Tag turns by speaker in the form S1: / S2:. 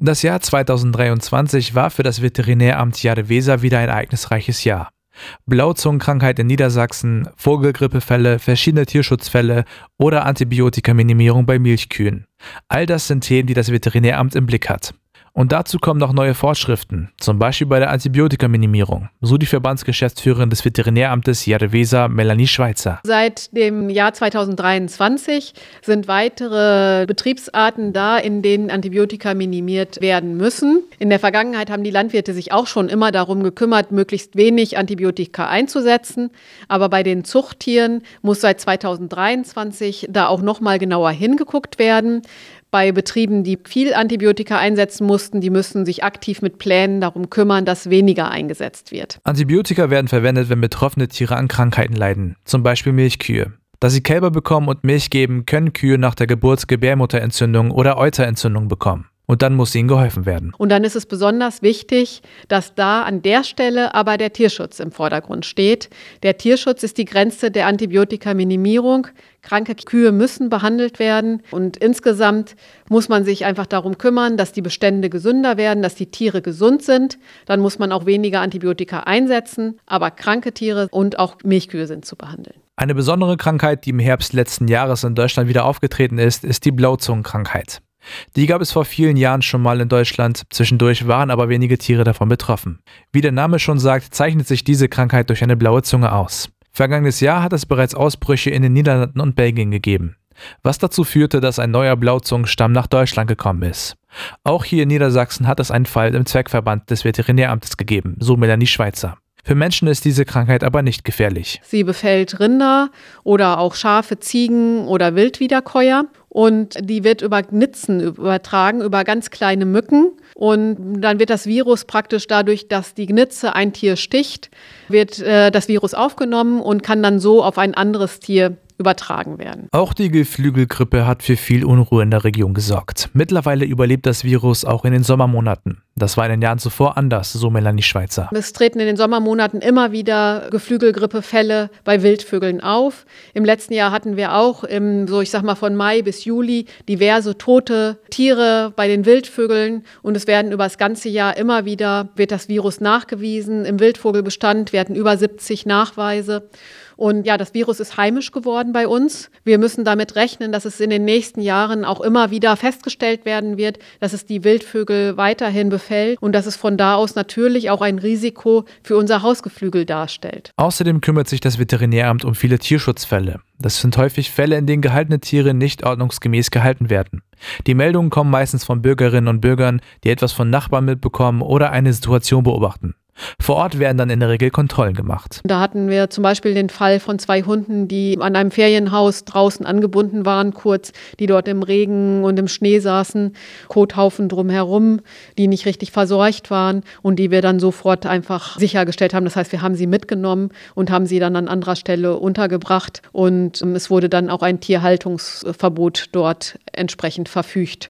S1: Das Jahr 2023 war für das Veterinäramt Jadewesa wieder ein ereignisreiches Jahr. Blauzungenkrankheit in Niedersachsen, Vogelgrippefälle, verschiedene Tierschutzfälle oder Antibiotikaminimierung bei Milchkühen. All das sind Themen, die das Veterinäramt im Blick hat. Und dazu kommen noch neue Vorschriften, zum Beispiel bei der Antibiotikaminimierung, so die Verbandsgeschäftsführerin des Veterinäramtes Jarevesa, Melanie Schweizer.
S2: Seit dem Jahr 2023 sind weitere Betriebsarten da, in denen Antibiotika minimiert werden müssen. In der Vergangenheit haben die Landwirte sich auch schon immer darum gekümmert, möglichst wenig Antibiotika einzusetzen. Aber bei den Zuchttieren muss seit 2023 da auch noch mal genauer hingeguckt werden bei Betrieben, die viel Antibiotika einsetzen mussten, die müssen sich aktiv mit Plänen darum kümmern, dass weniger eingesetzt wird.
S1: Antibiotika werden verwendet, wenn betroffene Tiere an Krankheiten leiden, zum Beispiel Milchkühe. Da sie Kälber bekommen und Milch geben, können Kühe nach der Geburt Gebärmutterentzündung oder Euterentzündung bekommen und dann muss ihnen geholfen werden.
S2: Und dann ist es besonders wichtig, dass da an der Stelle aber der Tierschutz im Vordergrund steht. Der Tierschutz ist die Grenze der Antibiotikaminimierung. Kranke Kühe müssen behandelt werden und insgesamt muss man sich einfach darum kümmern, dass die Bestände gesünder werden, dass die Tiere gesund sind. Dann muss man auch weniger Antibiotika einsetzen, aber kranke Tiere und auch Milchkühe sind zu behandeln.
S1: Eine besondere Krankheit, die im Herbst letzten Jahres in Deutschland wieder aufgetreten ist, ist die Blauzungenkrankheit. Die gab es vor vielen Jahren schon mal in Deutschland, zwischendurch waren aber wenige Tiere davon betroffen. Wie der Name schon sagt, zeichnet sich diese Krankheit durch eine blaue Zunge aus. Vergangenes Jahr hat es bereits Ausbrüche in den Niederlanden und Belgien gegeben, was dazu führte, dass ein neuer Blauzungenstamm nach Deutschland gekommen ist. Auch hier in Niedersachsen hat es einen Fall im Zweckverband des Veterinäramtes gegeben, so Melanie Schweizer. Für Menschen ist diese Krankheit aber nicht gefährlich.
S2: Sie befällt Rinder oder auch Schafe, Ziegen oder Wildwiederkäuer und die wird über Nitzen übertragen, über ganz kleine Mücken. Und dann wird das Virus praktisch dadurch, dass die Gnitze ein Tier sticht, wird äh, das Virus aufgenommen und kann dann so auf ein anderes Tier übertragen werden.
S1: Auch die Geflügelgrippe hat für viel Unruhe in der Region gesorgt. Mittlerweile überlebt das Virus auch in den Sommermonaten. Das war in den Jahren zuvor anders, so Melanie Schweizer.
S2: Es treten in den Sommermonaten immer wieder Geflügelgrippefälle bei Wildvögeln auf. Im letzten Jahr hatten wir auch im, so ich sag mal von Mai bis Juli diverse tote Tiere bei den Wildvögeln und es werden über das ganze Jahr immer wieder wird das Virus nachgewiesen. Im Wildvogelbestand werden über 70 Nachweise. Und ja, das Virus ist heimisch geworden bei uns. Wir müssen damit rechnen, dass es in den nächsten Jahren auch immer wieder festgestellt werden wird, dass es die Wildvögel weiterhin befällt und dass es von da aus natürlich auch ein Risiko für unser Hausgeflügel darstellt.
S1: Außerdem kümmert sich das Veterinäramt um viele Tierschutzfälle. Das sind häufig Fälle, in denen gehaltene Tiere nicht ordnungsgemäß gehalten werden. Die Meldungen kommen meistens von Bürgerinnen und Bürgern, die etwas von Nachbarn mitbekommen oder eine Situation beobachten. Vor Ort werden dann in der Regel Kontrollen gemacht.
S2: Da hatten wir zum Beispiel den Fall von zwei Hunden, die an einem Ferienhaus draußen angebunden waren, kurz, die dort im Regen und im Schnee saßen, Kothaufen drumherum, die nicht richtig versorgt waren und die wir dann sofort einfach sichergestellt haben. Das heißt, wir haben sie mitgenommen und haben sie dann an anderer Stelle untergebracht und ähm, es wurde dann auch ein Tierhaltungsverbot dort entsprechend verfügt.